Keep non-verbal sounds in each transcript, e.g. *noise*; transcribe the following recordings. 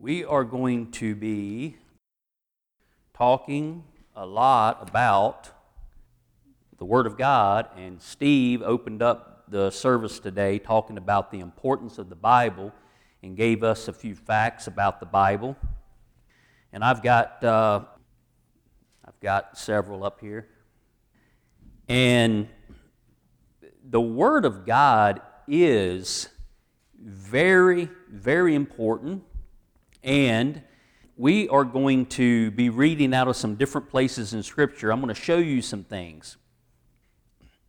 we are going to be talking a lot about the Word of God, and Steve opened up the service today talking about the importance of the Bible and gave us a few facts about the Bible. And I've got uh, I've got several up here, and the Word of God is very, very important and we are going to be reading out of some different places in Scripture. I'm going to show you some things.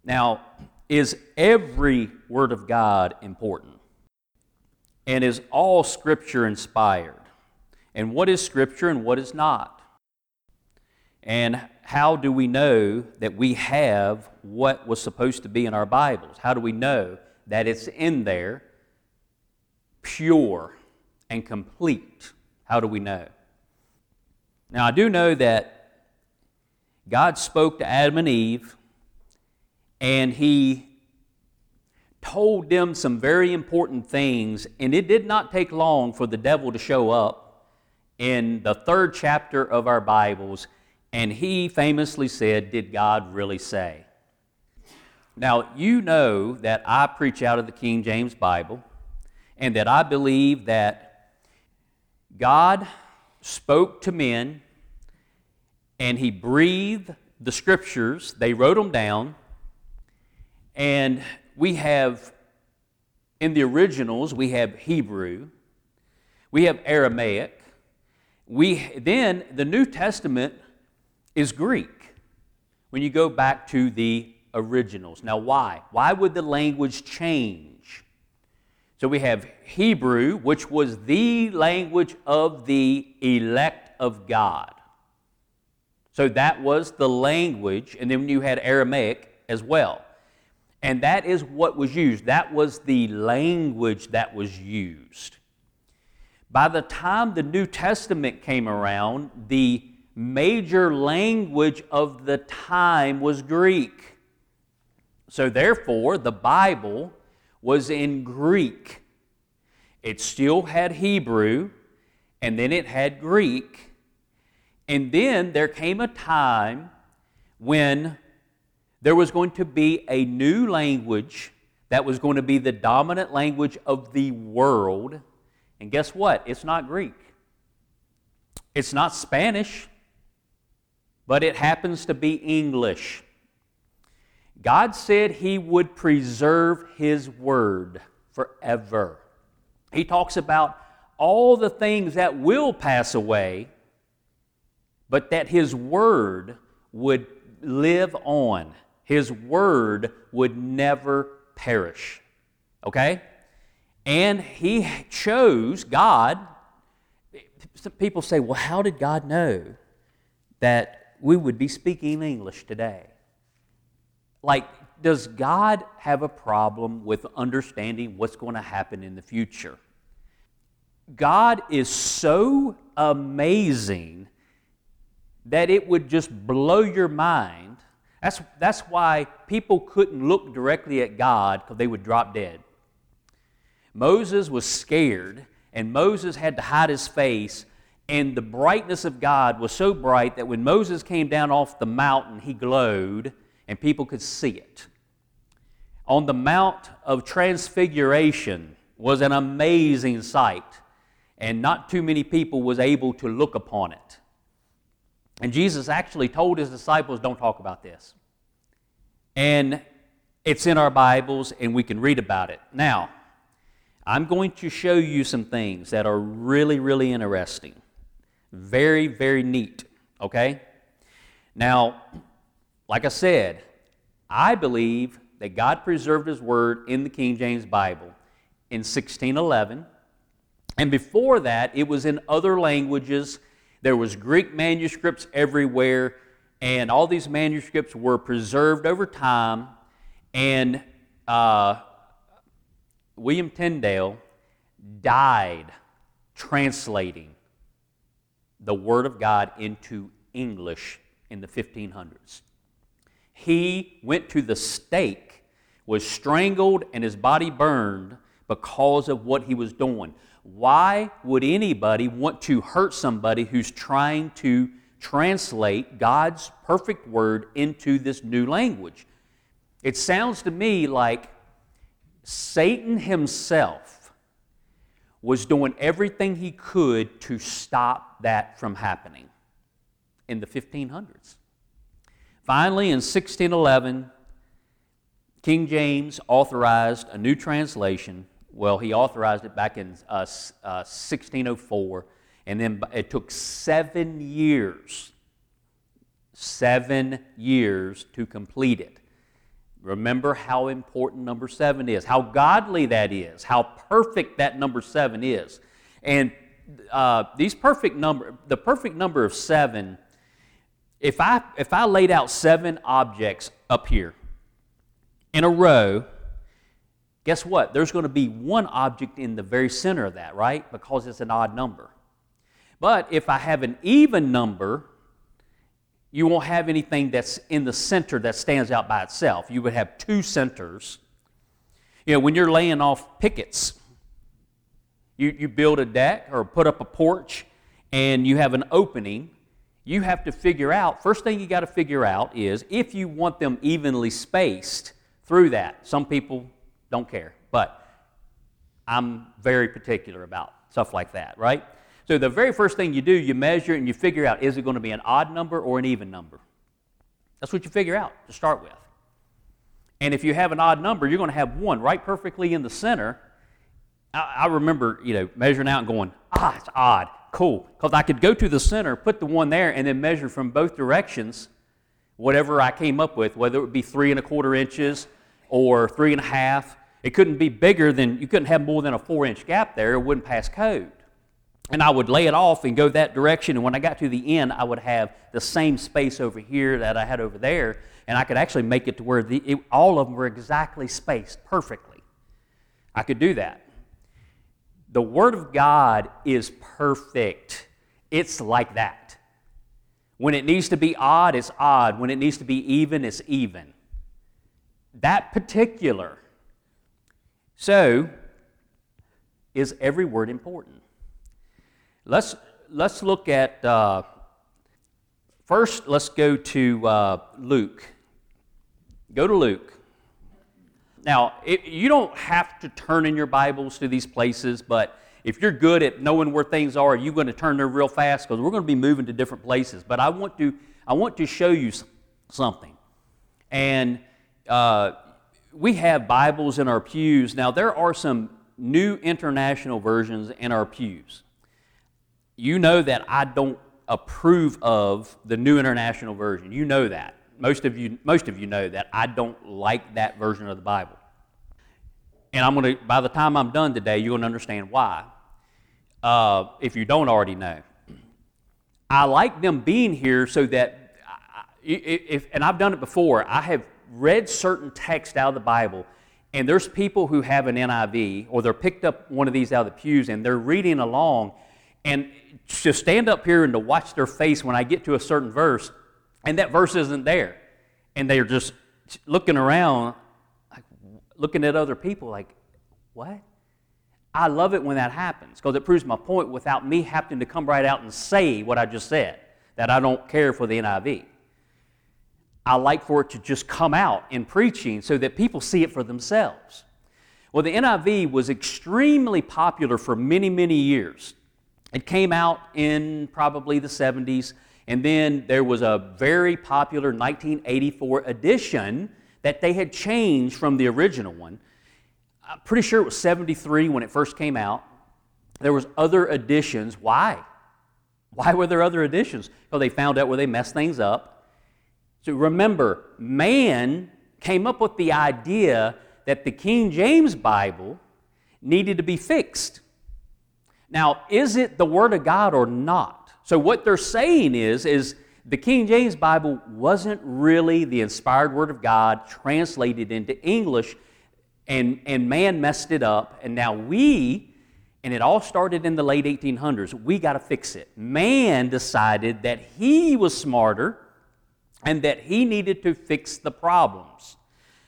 Now, is every Word of God important? And is all Scripture inspired? And what is Scripture and what is not? And how do we know that we have what was supposed to be in our Bibles? How do we know that it's in there, pure and complete. How do we know? Now, I do know that God spoke to Adam and Eve, and He told them some very important things, and it did not take long for the devil to show up in the third chapter of our Bibles, and he famously said, Did God really say? Now, you know that I preach out of the King James Bible, and that I believe that God spoke to men and he breathed the scriptures, they wrote them down, and we have, in the originals, we have Hebrew, we have Aramaic, we, then the New Testament is Greek when you go back to the originals. Now, why? Why would the language change? So we have Hebrew, which was the language of the elect of God. So that was the language, and then you had Aramaic as well. And that is what was used. That was the language that was used. By the time the New Testament came around, the major language of the time was Greek. So, therefore, the Bible was in Greek. It still had Hebrew, and then it had Greek. And then there came a time when there was going to be a new language that was going to be the dominant language of the world. And guess what? It's not Greek, it's not Spanish, but it happens to be English. God said He would preserve His word forever. He talks about all the things that will pass away, but that His word would live on. His word would never perish. Okay? And He chose, God, some people say, well, how did God know that we would be speaking English today? Like, does God have a problem with understanding what's going to happen in the future? God is so amazing that it would just blow your mind. That's, that's why people couldn't look directly at God because they would drop dead. Moses was scared, and Moses had to hide his face, and the brightness of God was so bright that when Moses came down off the mountain, he glowed and people could see it. On the Mount of Transfiguration was an amazing sight, and not too many people was able to look upon it. And Jesus actually told his disciples, don't talk about this. And it's in our Bibles, and we can read about it. Now, I'm going to show you some things that are really, really interesting. Very, very neat, okay? Now, like I said, I believe that God preserved His Word in the King James Bible in 1611. And before that, it was in other languages. There was Greek manuscripts everywhere, and all these manuscripts were preserved over time. And uh, William Tyndale died translating the Word of God into English in the 1500s. He went to the stake, was strangled, and his body burned because of what he was doing. Why would anybody want to hurt somebody who's trying to translate God's perfect word into this new language? It sounds to me like Satan himself was doing everything he could to stop that from happening in the 1500s. Finally, in 1611, King James authorized a new translation. Well, he authorized it back in uh, uh, 1604, and then it took seven years, seven years to complete it. Remember how important number seven is, how godly that is, how perfect that number seven is. And uh, these perfect number, the perfect number of seven, if I, if I laid out seven objects up here, in a row, guess what? There's going to be one object in the very center of that, right? Because it's an odd number. But if I have an even number, you won't have anything that's in the center that stands out by itself. You would have two centers. You know, when you're laying off pickets, you, you build a deck or put up a porch and you have an opening, you have to figure out, first thing you got to figure out is if you want them evenly spaced, through that. Some people don't care, but I'm very particular about stuff like that, right? So the very first thing you do, you measure and you figure out is it going to be an odd number or an even number? That's what you figure out to start with. And if you have an odd number, you're going to have one right perfectly in the center. I, I remember, you know, measuring out and going, ah, it's odd, cool, because I could go to the center, put the one there, and then measure from both directions whatever I came up with, whether it would be three and a quarter inches or three and a half. It couldn't be bigger than, you couldn't have more than a four inch gap there, it wouldn't pass code. And I would lay it off and go that direction, and when I got to the end, I would have the same space over here that I had over there, and I could actually make it to where the, it, all of them were exactly spaced perfectly. I could do that. The Word of God is perfect. It's like that. When it needs to be odd, it's odd. When it needs to be even, it's even that particular. So, is every word important? Let's, let's look at, uh, first, let's go to uh, Luke. Go to Luke. Now, it, you don't have to turn in your Bibles to these places, but if you're good at knowing where things are, you're going to turn there real fast because we're going to be moving to different places. But I want to, I want to show you something. And uh, we have Bibles in our pews. Now, there are some new international versions in our pews. You know that I don't approve of the new international version. You know that. Most of you, most of you know that I don't like that version of the Bible. And I'm going to, by the time I'm done today, you're going to understand why. Uh, if you don't already know, I like them being here so that, if, and I've done it before, I have read certain text out of the Bible, and there's people who have an NIV, or they're picked up one of these out of the pews, and they're reading along, and to stand up here and to watch their face when I get to a certain verse, and that verse isn't there, and they're just looking around, like, looking at other people, like, what? I love it when that happens because it proves my point without me having to come right out and say what I just said, that I don't care for the NIV. I like for it to just come out in preaching so that people see it for themselves. Well, the NIV was extremely popular for many, many years. It came out in probably the 70s, and then there was a very popular 1984 edition that they had changed from the original one. I'm pretty sure it was 73 when it first came out. There was other editions. Why? Why were there other editions? Because they found out where they messed things up so remember, man came up with the idea that the King James Bible needed to be fixed. Now, is it the Word of God or not? So what they're saying is, is the King James Bible wasn't really the inspired Word of God translated into English, and, and man messed it up, and now we, and it all started in the late 1800s, we got to fix it. Man decided that he was smarter and that he needed to fix the problems.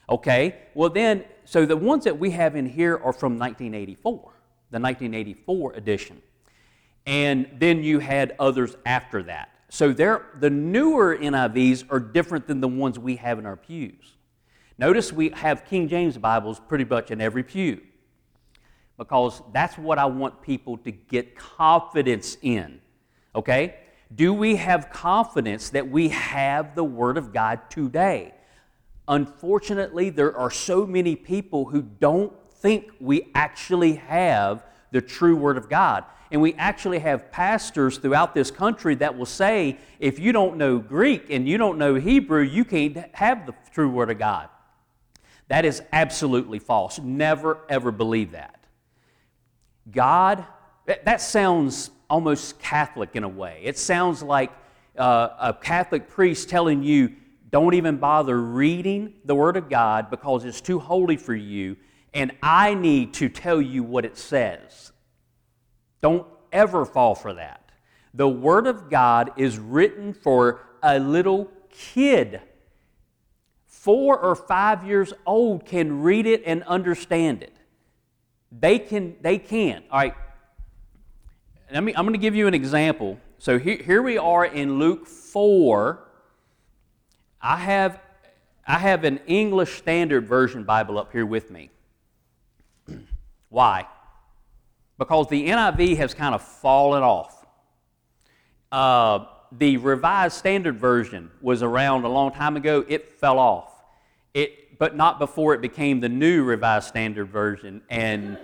Okay? Well, then, so the ones that we have in here are from 1984. the 1984 edition. And then you had others after that. So the newer NIVs are different than the ones we have in our pews. Notice we have King James Bibles pretty much in every pew because that's what I want people to get confidence in. Okay? Do we have confidence that we have the Word of God today? Unfortunately, there are so many people who don't think we actually have the true Word of God. And we actually have pastors throughout this country that will say, if you don't know Greek and you don't know Hebrew, you can't have the true Word of God. That is absolutely false. Never, ever believe that. God, that sounds almost Catholic in a way. It sounds like uh, a Catholic priest telling you, don't even bother reading the Word of God because it's too holy for you, and I need to tell you what it says. Don't ever fall for that. The Word of God is written for a little kid. Four or five years old can read it and understand it. They can, they can. All right, let me, I'm going to give you an example. So here, here we are in Luke 4. I have, I have an English Standard Version Bible up here with me. *clears throat* Why? Because the NIV has kind of fallen off. Uh, the Revised Standard Version was around a long time ago. It fell off. It, but not before it became the new Revised Standard Version. And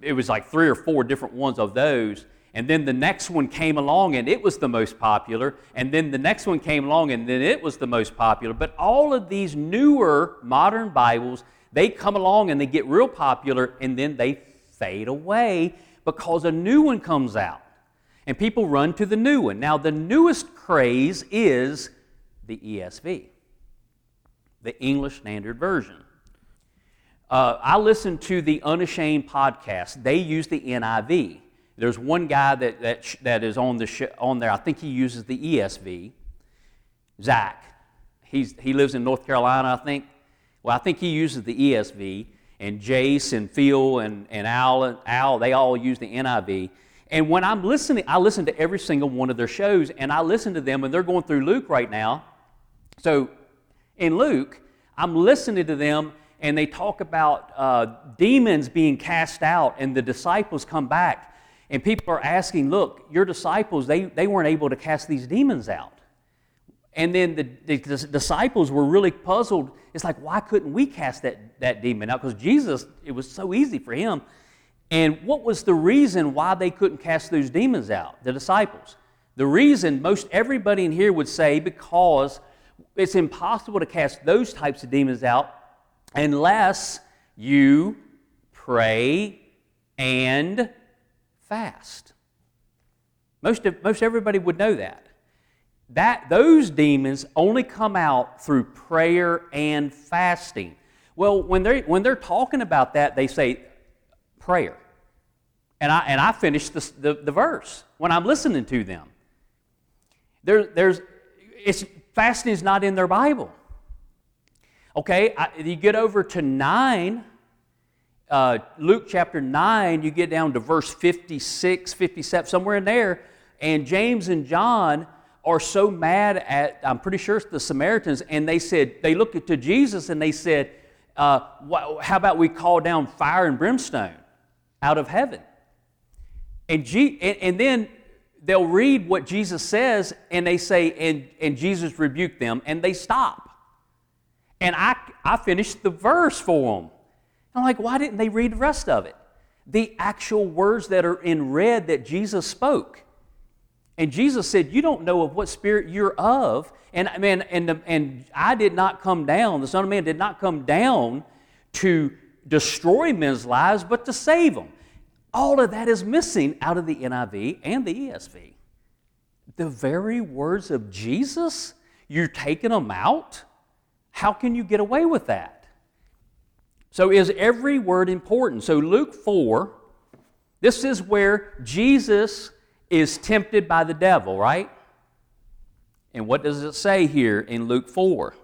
it was like three or four different ones of those. And then the next one came along and it was the most popular. And then the next one came along and then it was the most popular. But all of these newer modern Bibles, they come along and they get real popular and then they fade away because a new one comes out. And people run to the new one. Now, the newest craze is the ESV, the English Standard Version. Uh, I listen to the Unashamed podcast. They use the NIV. There's one guy that, that, that is on, the sh- on there, I think he uses the ESV, Zach. He's, he lives in North Carolina, I think. Well, I think he uses the ESV, and Jace and Phil and, and Al, Al, they all use the NIV. And when I'm listening, I listen to every single one of their shows, and I listen to them, and they're going through Luke right now. So in Luke, I'm listening to them, and they talk about uh, demons being cast out, and the disciples come back. And people are asking, look, your disciples, they, they weren't able to cast these demons out. And then the, the, the disciples were really puzzled. It's like, why couldn't we cast that, that demon out? Because Jesus, it was so easy for him. And what was the reason why they couldn't cast those demons out, the disciples? The reason most everybody in here would say because it's impossible to cast those types of demons out unless you pray and fast. Most, of, most everybody would know that. That. Those demons only come out through prayer and fasting. Well, when they're, when they're talking about that, they say prayer. And I, and I finish the, the, the verse when I'm listening to them. There, there's, it's, fasting is not in their Bible. Okay, I, you get over to 9, uh, Luke chapter 9, you get down to verse 56, 57, somewhere in there, and James and John are so mad at, I'm pretty sure it's the Samaritans, and they said, they looked to Jesus and they said, uh, How about we call down fire and brimstone out of heaven? And, G, and, and then they'll read what Jesus says, and they say, and, and Jesus rebuked them, and they stop. And I, I finished the verse for them. I'm like, why didn't they read the rest of it? The actual words that are in red that Jesus spoke. And Jesus said, You don't know of what spirit you're of. And, man, and, and, and I did not come down, the Son of Man did not come down to destroy men's lives, but to save them. All of that is missing out of the NIV and the ESV. The very words of Jesus, you're taking them out? How can you get away with that? So, is every word important? So, Luke 4, this is where Jesus is tempted by the devil, right? And what does it say here in Luke 4?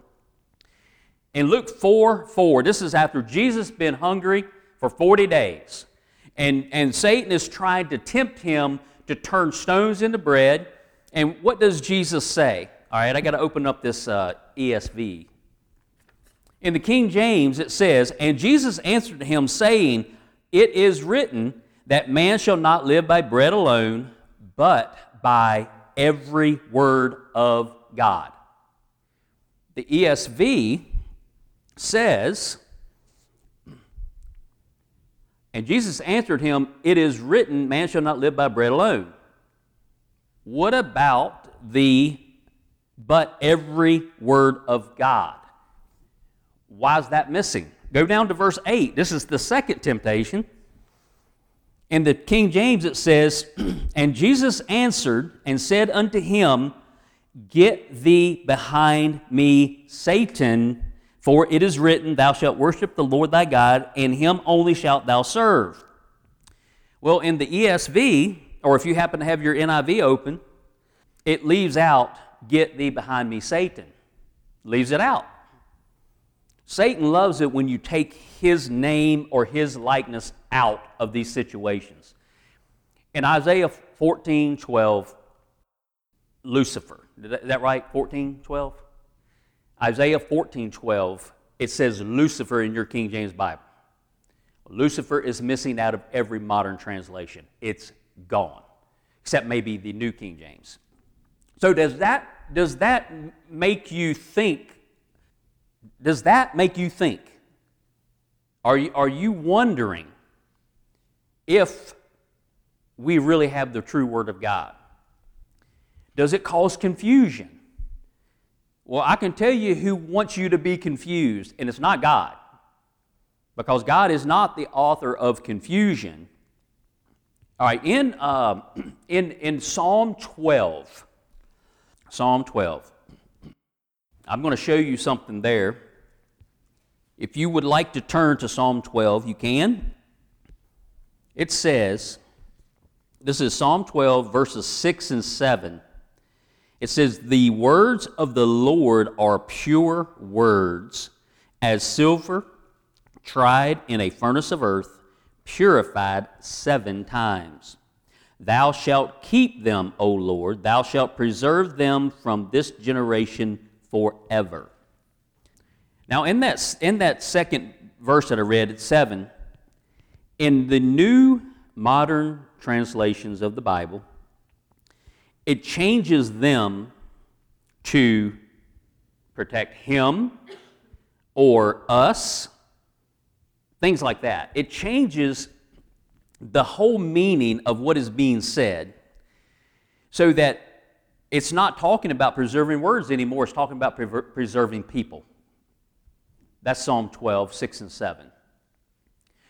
In Luke 4 4, this is after Jesus been hungry for 40 days. And, and Satan is trying to tempt him to turn stones into bread. And what does Jesus say? All right, I got to open up this uh, ESV. In the King James, it says, And Jesus answered him, saying, It is written that man shall not live by bread alone, but by every word of God. The ESV says, and Jesus answered him, It is written, man shall not live by bread alone. What about the but every word of God? Why is that missing? Go down to verse 8. This is the second temptation. In the King James, it says, *clears throat* And Jesus answered and said unto him, Get thee behind me, Satan, for it is written, Thou shalt worship the Lord thy God, and him only shalt thou serve. Well, in the ESV, or if you happen to have your NIV open, it leaves out, Get thee behind me, Satan. Leaves it out. Satan loves it when you take his name or his likeness out of these situations. In Isaiah 14 12, Lucifer. Is that right? 14 12? Isaiah 14 12, it says Lucifer in your King James Bible. Lucifer is missing out of every modern translation. It's gone, except maybe the New King James. So does that, does that make you think? Does that make you think? Are you, are you wondering if we really have the true Word of God? Does it cause confusion? Well, I can tell you who wants you to be confused, and it's not God. Because God is not the author of confusion. All right, in, uh, *clears throat* in, in Psalm 12, Psalm 12, I'm going to show you something there. If you would like to turn to Psalm 12, you can. It says, this is Psalm 12, verses 6 and 7. It says, The words of the Lord are pure words, as silver tried in a furnace of earth, purified seven times. Thou shalt keep them, O Lord, thou shalt preserve them from this generation forever. Now, in that, in that second verse that I read at 7, in the new modern translations of the Bible, it changes them to protect him or us, things like that. It changes the whole meaning of what is being said so that it's not talking about preserving words anymore, it's talking about pre- preserving people. That's Psalm 12, 6 and 7.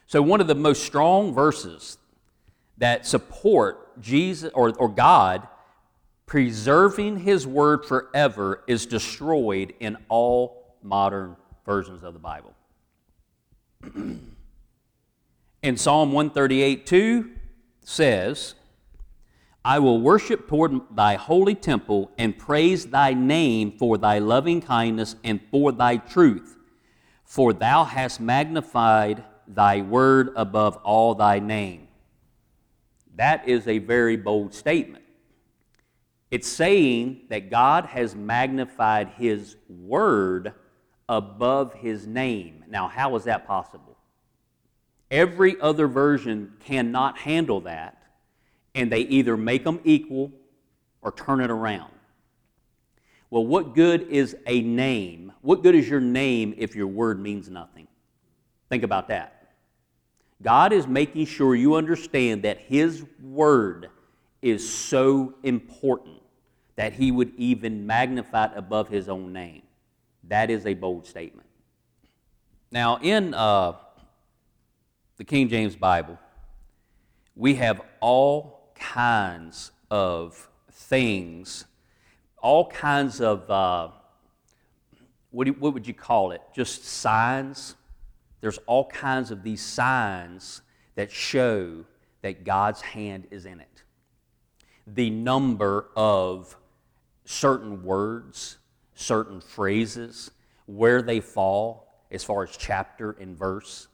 So, one of the most strong verses that support Jesus or, or God preserving his word forever is destroyed in all modern versions of the Bible. *clears throat* in Psalm 138 2 says, I will worship toward thy holy temple and praise thy name for thy loving kindness and for thy truth, for thou hast magnified thy word above all thy name. That is a very bold statement. It's saying that God has magnified His Word above His name. Now, how is that possible? Every other version cannot handle that, and they either make them equal or turn it around. Well, what good is a name? What good is your name if your word means nothing? Think about that. God is making sure you understand that His word is so important that he would even magnify it above his own name. That is a bold statement. Now, in uh, the King James Bible, we have all kinds of things, all kinds of, uh, what, do, what would you call it? Just signs. There's all kinds of these signs that show that God's hand is in it. The number of certain words, certain phrases, where they fall as far as chapter and verse.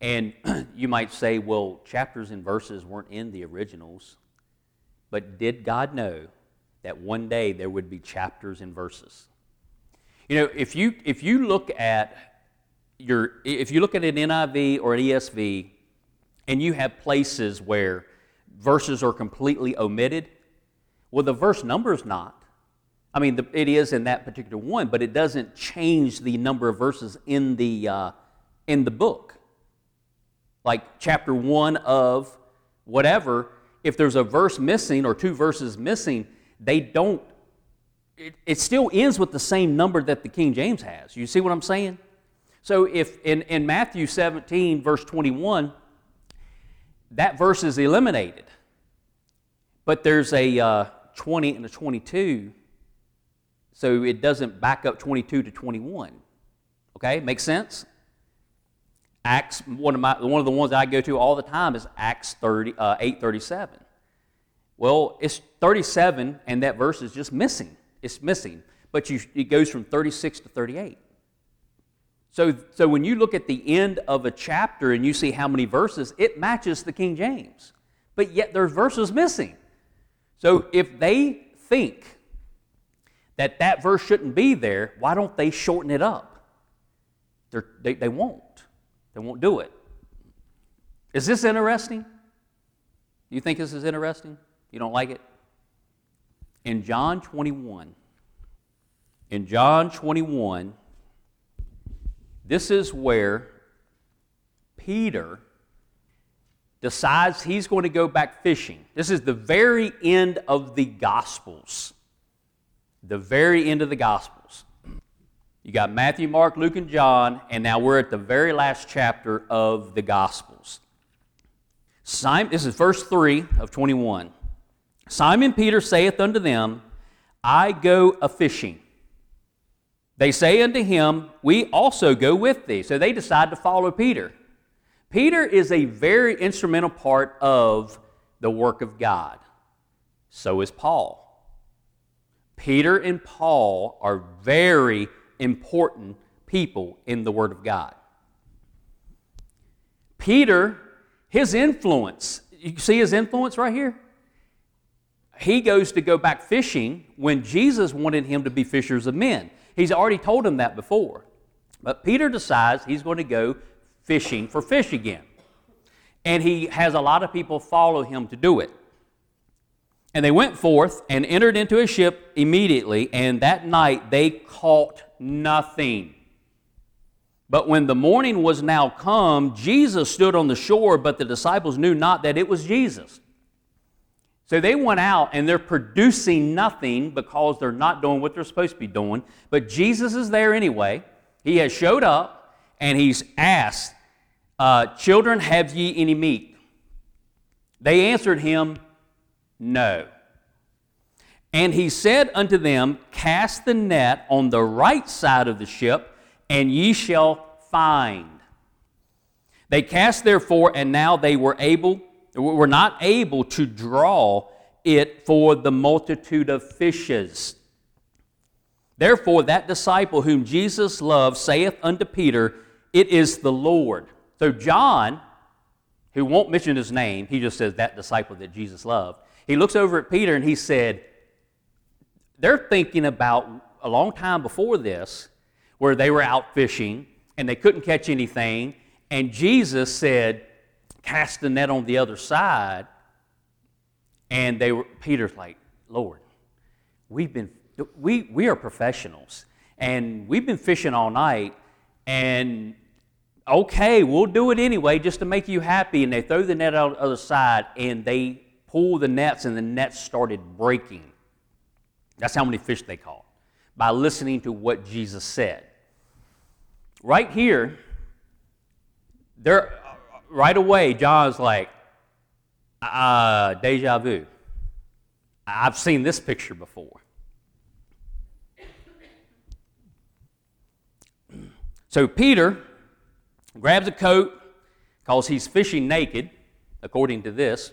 And *clears throat* you might say, well, chapters and verses weren't in the originals. But did God know that one day there would be chapters and verses? You know, if you, if you look at your, if you look at an NIV or an ESV, and you have places where verses are completely omitted, well, the verse number is not. I mean, the, it is in that particular one, but it doesn't change the number of verses in the, uh, in the book. Like chapter one of whatever, if there's a verse missing or two verses missing, they don't, it, it still ends with the same number that the King James has. You see what I'm saying? So if in, in Matthew 17, verse 21, that verse is eliminated, but there's a uh, 20 and a 22, so it doesn't back up 22 to 21. Okay, makes sense? Acts, one of, my, one of the ones I go to all the time is Acts 30, uh, 837. Well, it's 37, and that verse is just missing. It's missing. But you, it goes from 36 to 38. So, so when you look at the end of a chapter and you see how many verses, it matches the King James. But yet there's verses missing. So if they think that that verse shouldn't be there, why don't they shorten it up? They, they won't. They won't do it. Is this interesting? You think this is interesting? You don't like it? In John 21, in John 21, this is where Peter decides he's going to go back fishing. This is the very end of the Gospels. The very end of the Gospels. You got Matthew, Mark, Luke, and John, and now we're at the very last chapter of the Gospels. Simon, this is verse 3 of 21. Simon Peter saith unto them, I go a fishing. They say unto him, We also go with thee. So they decide to follow Peter. Peter is a very instrumental part of the work of God. So is Paul. Peter and Paul are very important people in the Word of God. Peter, his influence, you see his influence right here? He goes to go back fishing when Jesus wanted him to be fishers of men. He's already told him that before. But Peter decides he's going to go fishing for fish again. And he has a lot of people follow him to do it. And they went forth and entered into a ship immediately, and that night they caught nothing. But when the morning was now come, Jesus stood on the shore, but the disciples knew not that it was Jesus. So they went out and they're producing nothing because they're not doing what they're supposed to be doing. But Jesus is there anyway. He has showed up and he's asked, uh, Children, have ye any meat? They answered him, No. And he said unto them, Cast the net on the right side of the ship, and ye shall find. They cast therefore, and now they were able, were not able to draw it for the multitude of fishes. Therefore, that disciple whom Jesus loved saith unto Peter, It is the Lord. So, John, who won't mention his name, he just says that disciple that Jesus loved, he looks over at Peter and he said, They're thinking about a long time before this where they were out fishing and they couldn't catch anything, and Jesus said, Cast the net on the other side. And they were, Peter's like, Lord, we've been, we, we are professionals, and we've been fishing all night, and okay, we'll do it anyway just to make you happy. And they throw the net out the other side and they pull the nets, and the nets started breaking. That's how many fish they caught by listening to what Jesus said. Right here, there, right away, John's like, uh, deja vu. I've seen this picture before. So Peter grabs a coat because he's fishing naked, according to this.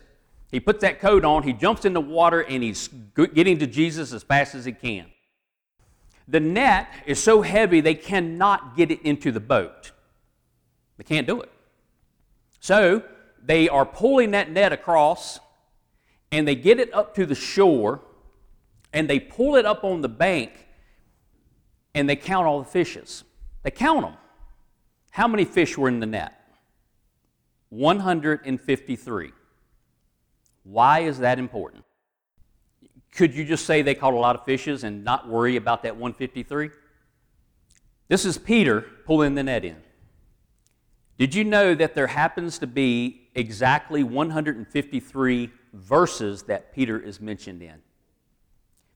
He puts that coat on, he jumps in the water, and he's getting to Jesus as fast as he can. The net is so heavy they cannot get it into the boat. They can't do it. So they are pulling that net across and they get it up to the shore and they pull it up on the bank and they count all the fishes. They count them. How many fish were in the net? 153. Why is that important? Could you just say they caught a lot of fishes and not worry about that 153? This is Peter pulling the net in. Did you know that there happens to be exactly 153 verses that Peter is mentioned in?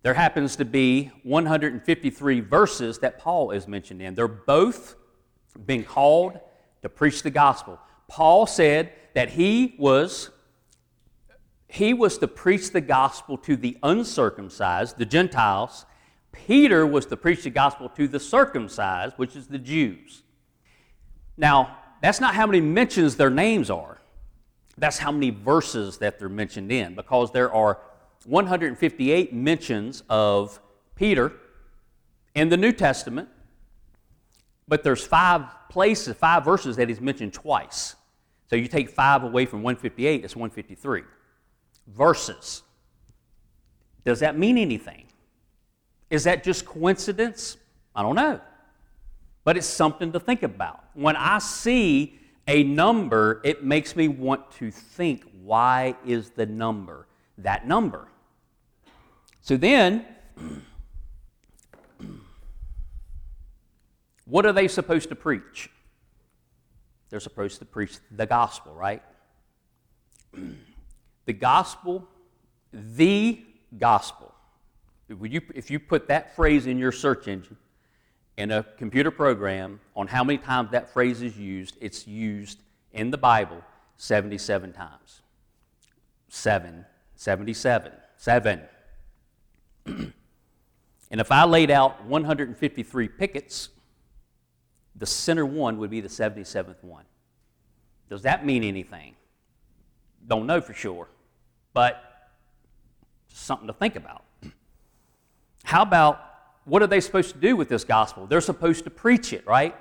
There happens to be 153 verses that Paul is mentioned in. They're both being called to preach the gospel. Paul said that he was he was to preach the gospel to the uncircumcised, the Gentiles. Peter was to preach the gospel to the circumcised, which is the Jews. Now, that's not how many mentions their names are. That's how many verses that they're mentioned in, because there are 158 mentions of Peter in the New Testament, but there's five places, five verses that he's mentioned twice. So you take five away from 158, it's 153 verses. Does that mean anything? Is that just coincidence? I don't know. But it's something to think about. When I see a number, it makes me want to think why is the number that number? So then, *clears throat* what are they supposed to preach? They're supposed to preach the gospel, right? *clears throat* the gospel, the gospel. You, if you put that phrase in your search engine in a computer program on how many times that phrase is used, it's used in the Bible 77 times. Seven, 77, seven. *clears throat* and if I laid out 153 pickets, the center one would be the 77th one. Does that mean anything? Don't know for sure but just something to think about. How about what are they supposed to do with this gospel? They're supposed to preach it, right?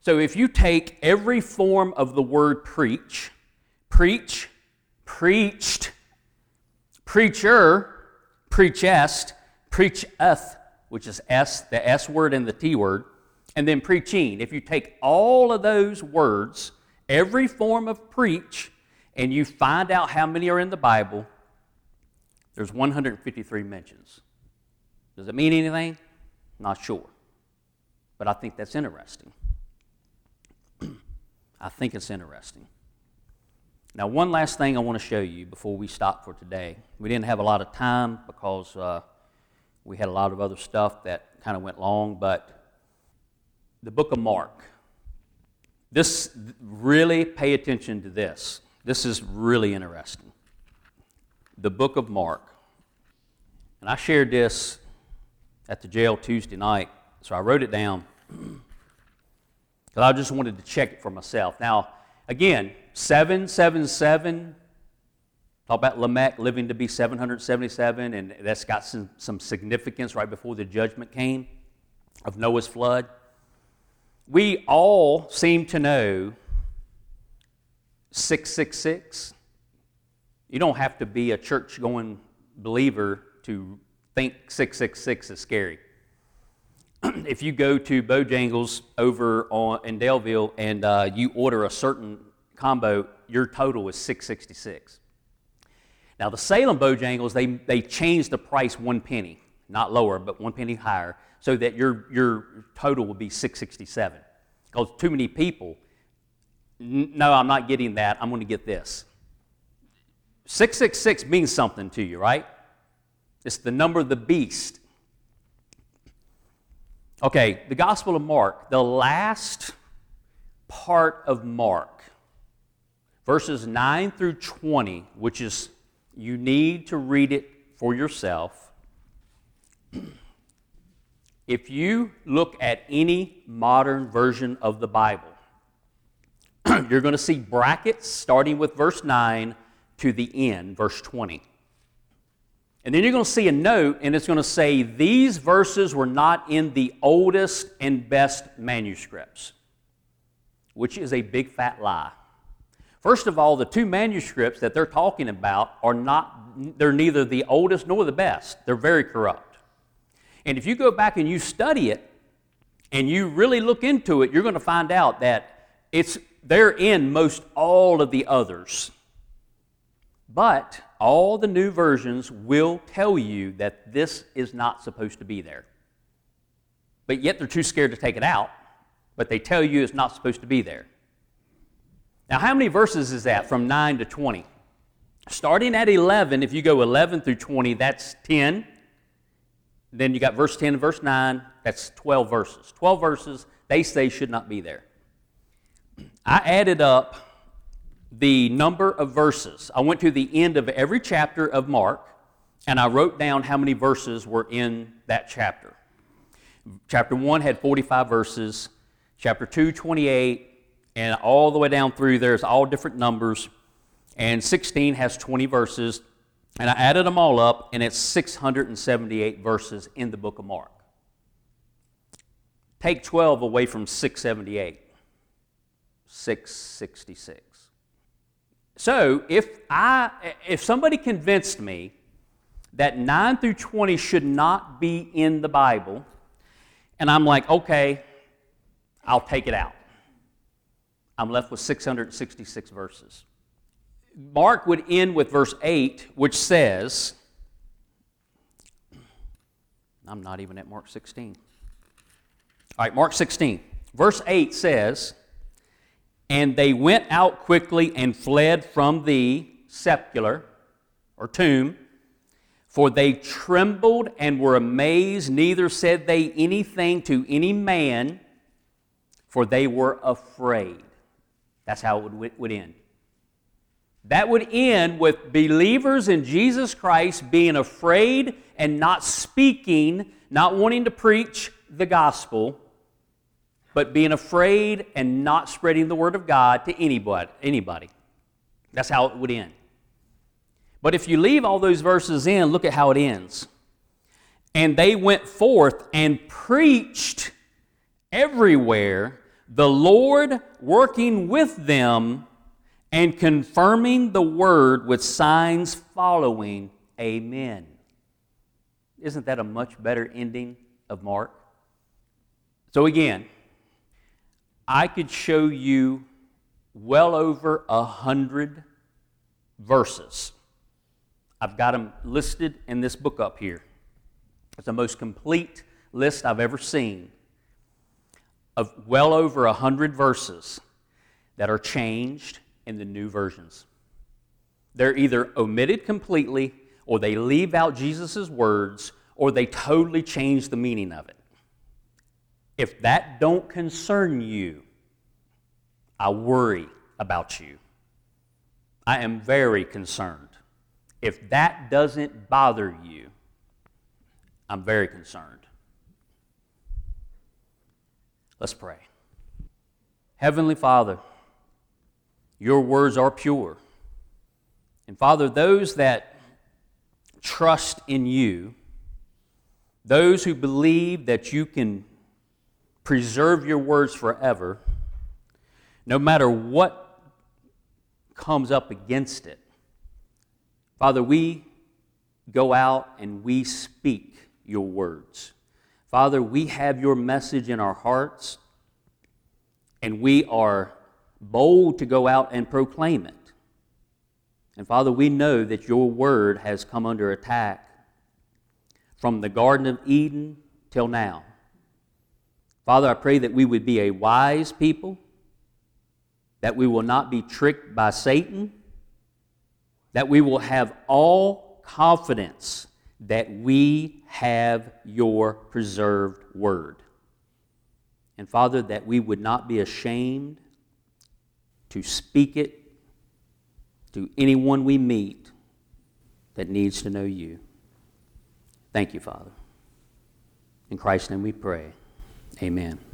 So if you take every form of the word preach, preach, preached, preacher, preachest, preacheth, which is S, the S word and the T word, and then preaching. If you take all of those words, every form of preach, and you find out how many are in the Bible, there's 153 mentions. Does it mean anything? Not sure. But I think that's interesting. *clears throat* I think it's interesting. Now, one last thing I want to show you before we stop for today. We didn't have a lot of time because uh, we had a lot of other stuff that kind of went long, but the book of Mark. This, really pay attention to this. This is really interesting. The book of Mark. And I shared this at the jail Tuesday night, so I wrote it down *clears throat* because I just wanted to check it for myself. Now, again, 777, talk about Lamech living to be 777, and that's got some, some significance right before the judgment came of Noah's flood. We all seem to know 666. You don't have to be a church going believer to think 666 is scary. *clears throat* if you go to Bojangles over on, in Daleville and uh, you order a certain combo, your total is 666. Now, the Salem Bojangles, they, they changed the price one penny, not lower, but one penny higher, so that your, your total will be 667. Because too many people no, I'm not getting that. I'm going to get this. 666 means something to you, right? It's the number of the beast. Okay, the Gospel of Mark, the last part of Mark, verses 9 through 20, which is, you need to read it for yourself. If you look at any modern version of the Bible, *clears throat* you're going to see brackets starting with verse 9 to the end, verse 20. And then you're going to see a note, and it's going to say, These verses were not in the oldest and best manuscripts, which is a big fat lie. First of all, the two manuscripts that they're talking about are not, they're neither the oldest nor the best. They're very corrupt. And if you go back and you study it and you really look into it, you're going to find out that it's, they're in most all of the others. But all the new versions will tell you that this is not supposed to be there. But yet they're too scared to take it out, but they tell you it's not supposed to be there. Now, how many verses is that from 9 to 20? Starting at 11, if you go 11 through 20, that's 10. Then you got verse 10 and verse 9, that's 12 verses. 12 verses they say should not be there. I added up the number of verses. I went to the end of every chapter of Mark and I wrote down how many verses were in that chapter. Chapter 1 had 45 verses, chapter 2, 28, and all the way down through there's all different numbers. And 16 has 20 verses. And I added them all up, and it's 678 verses in the book of Mark. Take 12 away from 678, 666. So if I if somebody convinced me that 9 through 20 should not be in the Bible, and I'm like, okay, I'll take it out. I'm left with 666 verses. Mark would end with verse 8, which says, I'm not even at Mark 16. All right, Mark 16. Verse 8 says, And they went out quickly and fled from the sepulchre or tomb, for they trembled and were amazed, neither said they anything to any man, for they were afraid. That's how it would, would end. That would end with believers in Jesus Christ being afraid and not speaking, not wanting to preach the gospel, but being afraid and not spreading the word of God to anybody. anybody. That's how it would end. But if you leave all those verses in, look at how it ends. And they went forth and preached everywhere the Lord working with them and confirming the word with signs following. Amen. Isn't that a much better ending of Mark? So, again, I could show you well over a hundred verses. I've got them listed in this book up here. It's the most complete list I've ever seen of well over a hundred verses that are changed in the new versions. They're either omitted completely, or they leave out Jesus' words, or they totally change the meaning of it. If that don't concern you, I worry about you. I am very concerned. If that doesn't bother you, I'm very concerned. Let's pray. Heavenly Father, your words are pure. And Father, those that trust in you, those who believe that you can preserve your words forever, no matter what comes up against it, Father, we go out and we speak your words. Father, we have your message in our hearts, and we are bold to go out and proclaim it. And Father, we know that your word has come under attack from the Garden of Eden till now. Father, I pray that we would be a wise people, that we will not be tricked by Satan, that we will have all confidence that we have your preserved word. And Father, that we would not be ashamed to speak it to anyone we meet that needs to know you. Thank you, Father. In Christ's name we pray. Amen.